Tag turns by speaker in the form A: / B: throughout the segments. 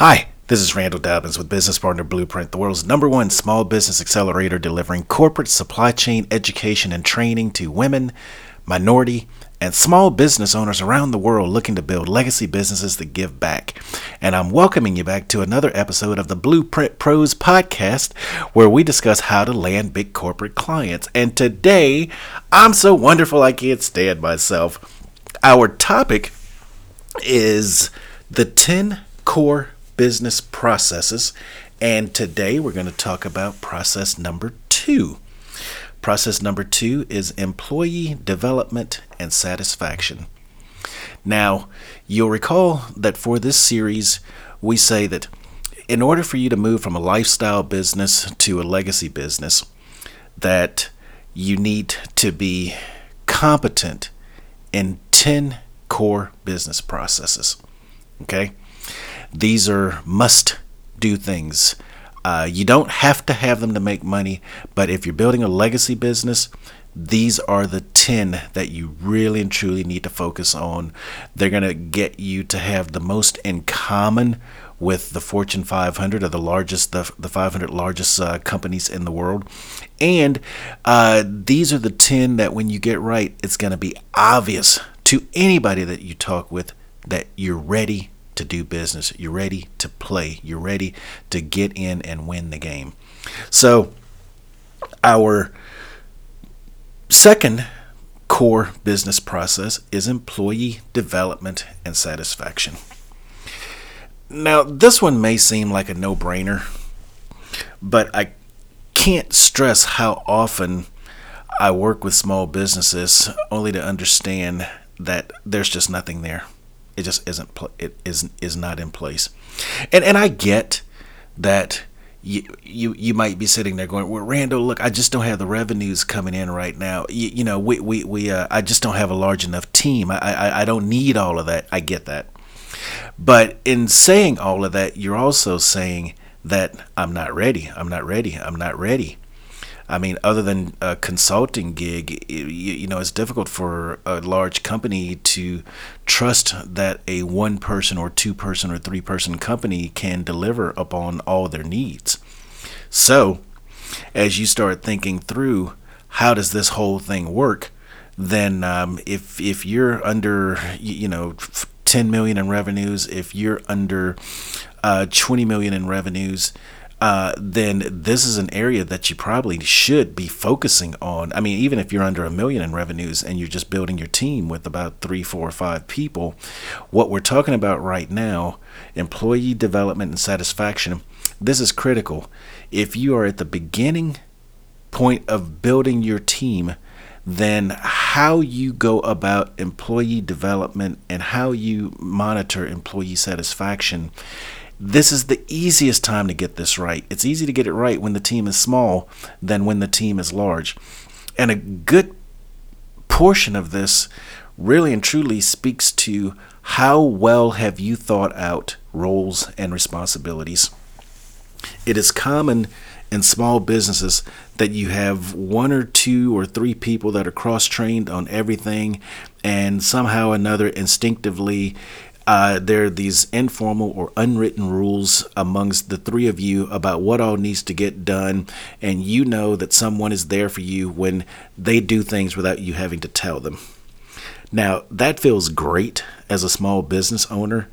A: Hi, this is Randall Dobbins with Business Partner Blueprint, the world's number one small business accelerator delivering corporate supply chain education and training to women, minority, and small business owners around the world looking to build legacy businesses that give back. And I'm welcoming you back to another episode of the Blueprint Pros podcast, where we discuss how to land big corporate clients. And today, I'm so wonderful I can't stand myself. Our topic is the 10 core business processes. And today we're going to talk about process number two. Process number two is employee development and satisfaction. Now, you'll recall that for this series, we say that in order for you to move from a lifestyle business to a legacy business, that you need to be competent in 10 core business processes. Okay? These are must do things. Uh, you don't have to have them to make money, but if you're building a legacy business, these are the 10 that you really and truly need to focus on. They're going to get you to have the most in common with the Fortune 500 or the largest, the, the 500 largest uh, companies in the world. And uh, these are the 10 that when you get right, it's going to be obvious to anybody that you talk with that you're ready to do business. You're ready to play. You're ready to get in and win the game. So, our second core business process is employee development and satisfaction. Now, this one may seem like a no brainer, but I can't stress how often I work with small businesses only to understand that there's just nothing there it just isn't it is is not in place and and i get that you, you you might be sitting there going, well, Randall, look, I just don't have the revenues coming in right now. You, you know, we we, we uh, I just don't have a large enough team. I, I I don't need all of that. I get that, but in saying all of that, you're also saying that I'm not ready. I'm not ready. I'm not ready. I mean, other than a consulting gig, you, know, it's difficult for a large company to trust that a one person or two person or three person company can deliver upon all their needs. So, as you start thinking through how does this whole thing work, then um, if if you're under you know 10 million in revenues, if you're under uh, 20 million in revenues, uh, then this is an area that you probably should be focusing on. I mean, even if you're under a million in revenues and you're just building your team with about three, four, or five people, what we're talking about right now, employee development and satisfaction, this is critical. If you are at the beginning point of building your team, then how you go about employee development and how you monitor employee satisfaction this is the easiest time to get this right. It's easy to get it right when the team is small than when the team is large. And a good portion of this really and truly speaks to how well have you thought out roles and responsibilities. It is common in small businesses that you have one or two or three people that are cross trained on everything and somehow or another instinctively uh, there are these informal or unwritten rules amongst the three of you about what all needs to get done, and you know that someone is there for you when they do things without you having to tell them. Now, that feels great as a small business owner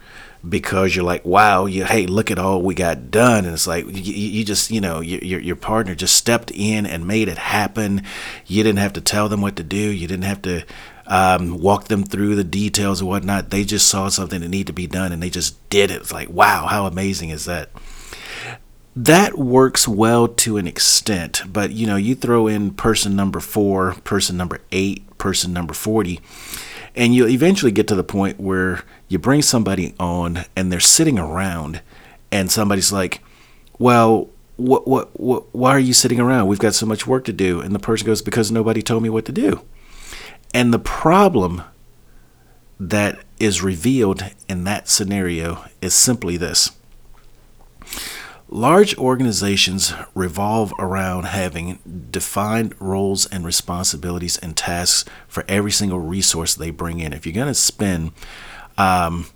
A: because you're like, wow, you, hey, look at all we got done. And it's like, you, you just, you know, your, your partner just stepped in and made it happen. You didn't have to tell them what to do. You didn't have to um, walk them through the details and whatnot. They just saw something that needed to be done and they just did it. It's like, wow, how amazing is that? That works well to an extent, but you know, you throw in person number four, person number eight, person number 40, and you eventually get to the point where you bring somebody on and they're sitting around and somebody's like, well, what, what, what, why are you sitting around? We've got so much work to do. And the person goes, because nobody told me what to do. And the problem that is revealed in that scenario is simply this large organizations revolve around having defined roles and responsibilities and tasks for every single resource they bring in. If you're going to spend um,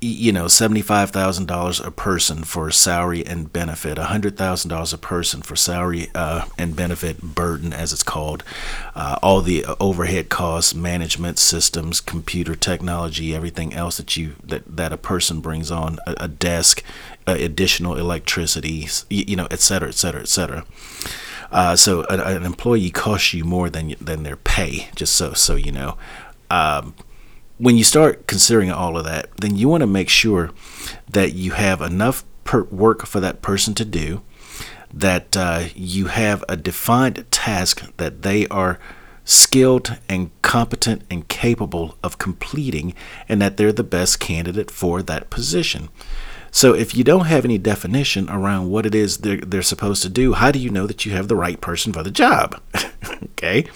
A: you know, $75,000 a person for salary and benefit, $100,000 a person for salary uh, and benefit burden, as it's called, uh, all the overhead costs, management systems, computer technology, everything else that you that, that a person brings on, a, a desk, uh, additional electricity, you know, et cetera, et cetera, et cetera. Uh, so an, an, employee costs you more than than their pay, just so so you know. Um, when you start considering all of that, then you want to make sure that you have enough work for that person to do, that uh, you have a defined task that they are skilled and competent and capable of completing, and that they're the best candidate for that position. So if you don't have any definition around what it is they're, they're supposed to do, how do you know that you have the right person for the job? okay.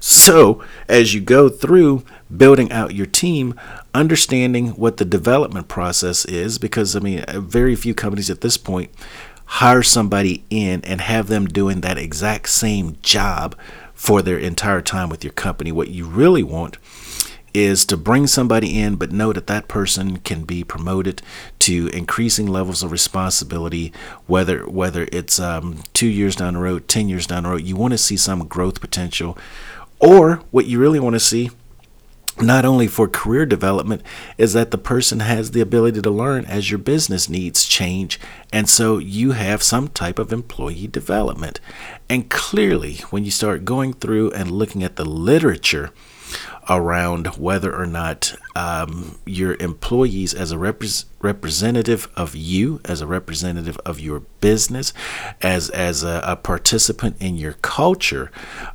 A: So, as you go through building out your team, understanding what the development process is, because I mean, very few companies at this point hire somebody in and have them doing that exact same job for their entire time with your company. What you really want is to bring somebody in, but know that that person can be promoted to increasing levels of responsibility. Whether whether it's um, two years down the road, ten years down the road, you want to see some growth potential, or what you really want to see not only for career development is that the person has the ability to learn as your business needs change and so you have some type of employee development and clearly when you start going through and looking at the literature around whether or not um, your employees, as a repre- representative of you, as a representative of your business, as as a, a participant in your culture.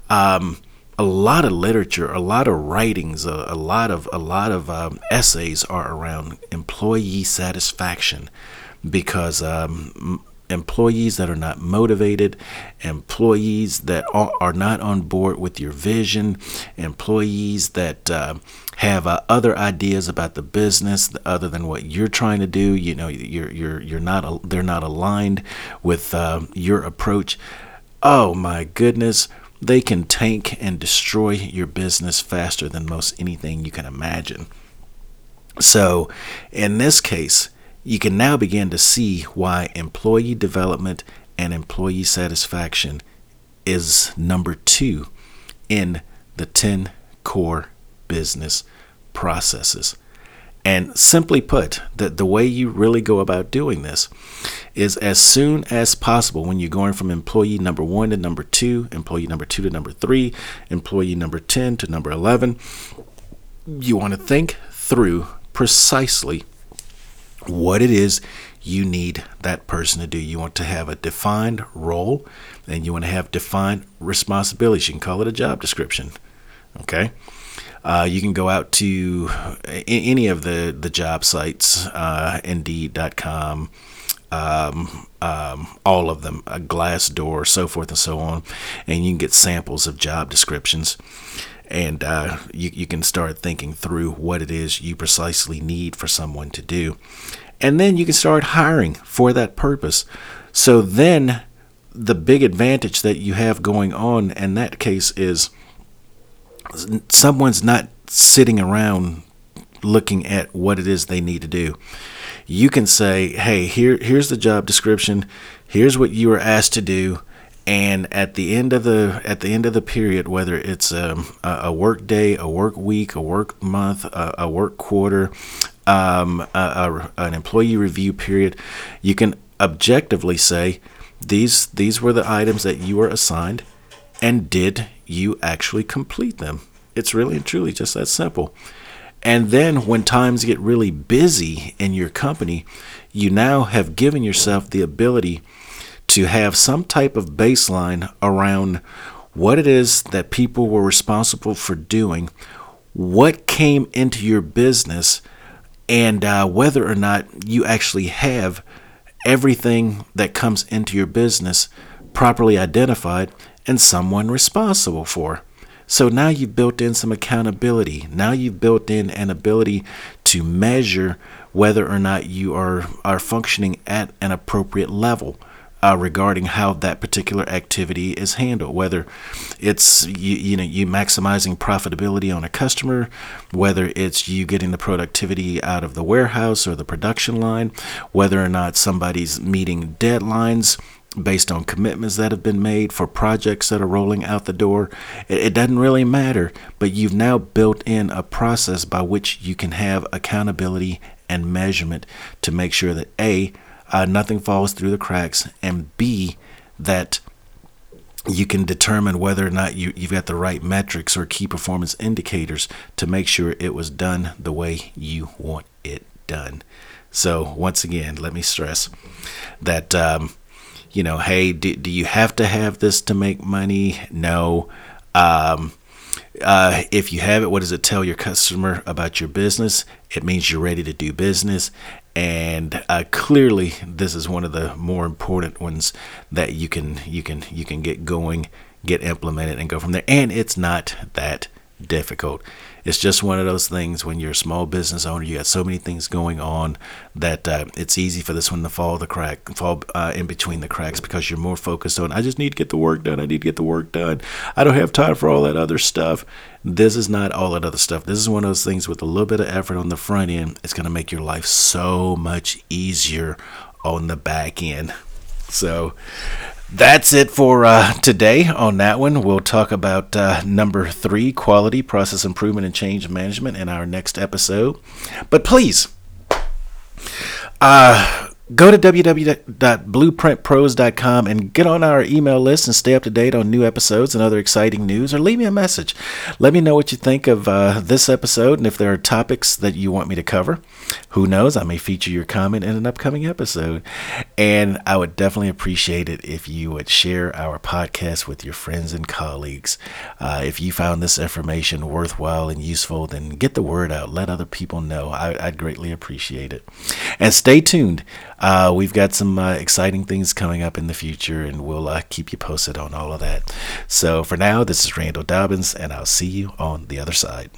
A: Um, a lot of literature, a lot of writings, a, a lot of a lot of um, essays are around employee satisfaction, because um, employees that are not motivated, employees that are, not on board with your vision, employees that uh, have uh, other ideas about the business other than what you're trying to do. You know, you're you're you're not they're not aligned with uh, your approach. Oh my goodness. They can tank and destroy your business faster than most anything you can imagine. So, in this case, you can now begin to see why employee development and employee satisfaction is number two in the 10 core business processes. And simply put, that the way you really go about doing this is as soon as possible when you're going from employee number one to number two, employee number two to number three, employee number 10 to number 11, you want to think through precisely what it is you need that person to do. You want to have a defined role and you want to have defined responsibilities. You can call it a job description. Okay. Uh, you can go out to any of the, the job sites, uh, Indeed.com, um, um, all of them, a Glassdoor, so forth and so on, and you can get samples of job descriptions and uh, you, you can start thinking through what it is you precisely need for someone to do. And then you can start hiring for that purpose. So then the big advantage that you have going on in that case is someone's not sitting around looking at what it is they need to do. You can say, "Hey, here here's the job description. Here's what you were asked to do and at the end of the at the end of the period whether it's um, a, a work day a work week a work month a, a work quarter um, a, an employee review period you can objectively say these these were the items that you were assigned and did you actually complete them? It's really and truly just that simple. And then when times get really busy in your company you now have given yourself the ability to have some type of baseline around what it is that people were responsible for doing, what came into your business, and uh, whether or not you actually have everything that comes into your business properly identified and someone responsible for. So now you've built in some accountability. Now you've built in an ability to measure whether or not you are, are functioning at an appropriate level uh, regarding how that particular activity is handled, whether it's you, you know you maximizing profitability on a customer, whether it's you getting the productivity out of the warehouse or the production line, whether or not somebody's meeting deadlines based on commitments that have been made for projects that are rolling out the door. It, it, doesn't really matter, but you've now built in a process by which you can have accountability and measurement to make sure that A, uh, nothing falls through the cracks, and B, that you can determine whether or not you, you've got the right metrics or key performance indicators to make sure it was done the way you want it done. So, once again, let me stress that, um, you know, hey, do, do you have to have this to make money? No. Um, uh, if you have it, what does it tell your customer about your business? It means you're ready to do business. And uh, clearly, this is one of the more important ones that you can you can you can get going, get implemented, and go from there. And it's not that difficult. It's just one of those things when you're a small business owner, you got so many things going on that uh, it's easy for this one to fall the crack, fall uh, in between the cracks because you're more focused on, I just need to get the work done. I need to get the work done. I don't have time for all that other stuff. This is not all that other stuff. This is one of those things with a little bit of effort on the front end. It's going to make your life so much easier on the back end. So, that's it for uh, today on that one. We'll talk about uh, number three quality, process improvement, and change management in our next episode. But please, uh, Go to www.blueprintpros.com and get on our email list and stay up to date on new episodes and other exciting news, or leave me a message. Let me know what you think of uh, this episode and if there are topics that you want me to cover. Who knows? I may feature your comment in an upcoming episode. And I would definitely appreciate it if you would share our podcast with your friends and colleagues. Uh, if you found this information worthwhile and useful, then get the word out. Let other people know. I, I'd greatly appreciate it. And stay tuned. Uh, we've got some uh, exciting things coming up in the future, and we'll uh, keep you posted on all of that. So for now, this is Randall Dobbins, and I'll see you on the other side.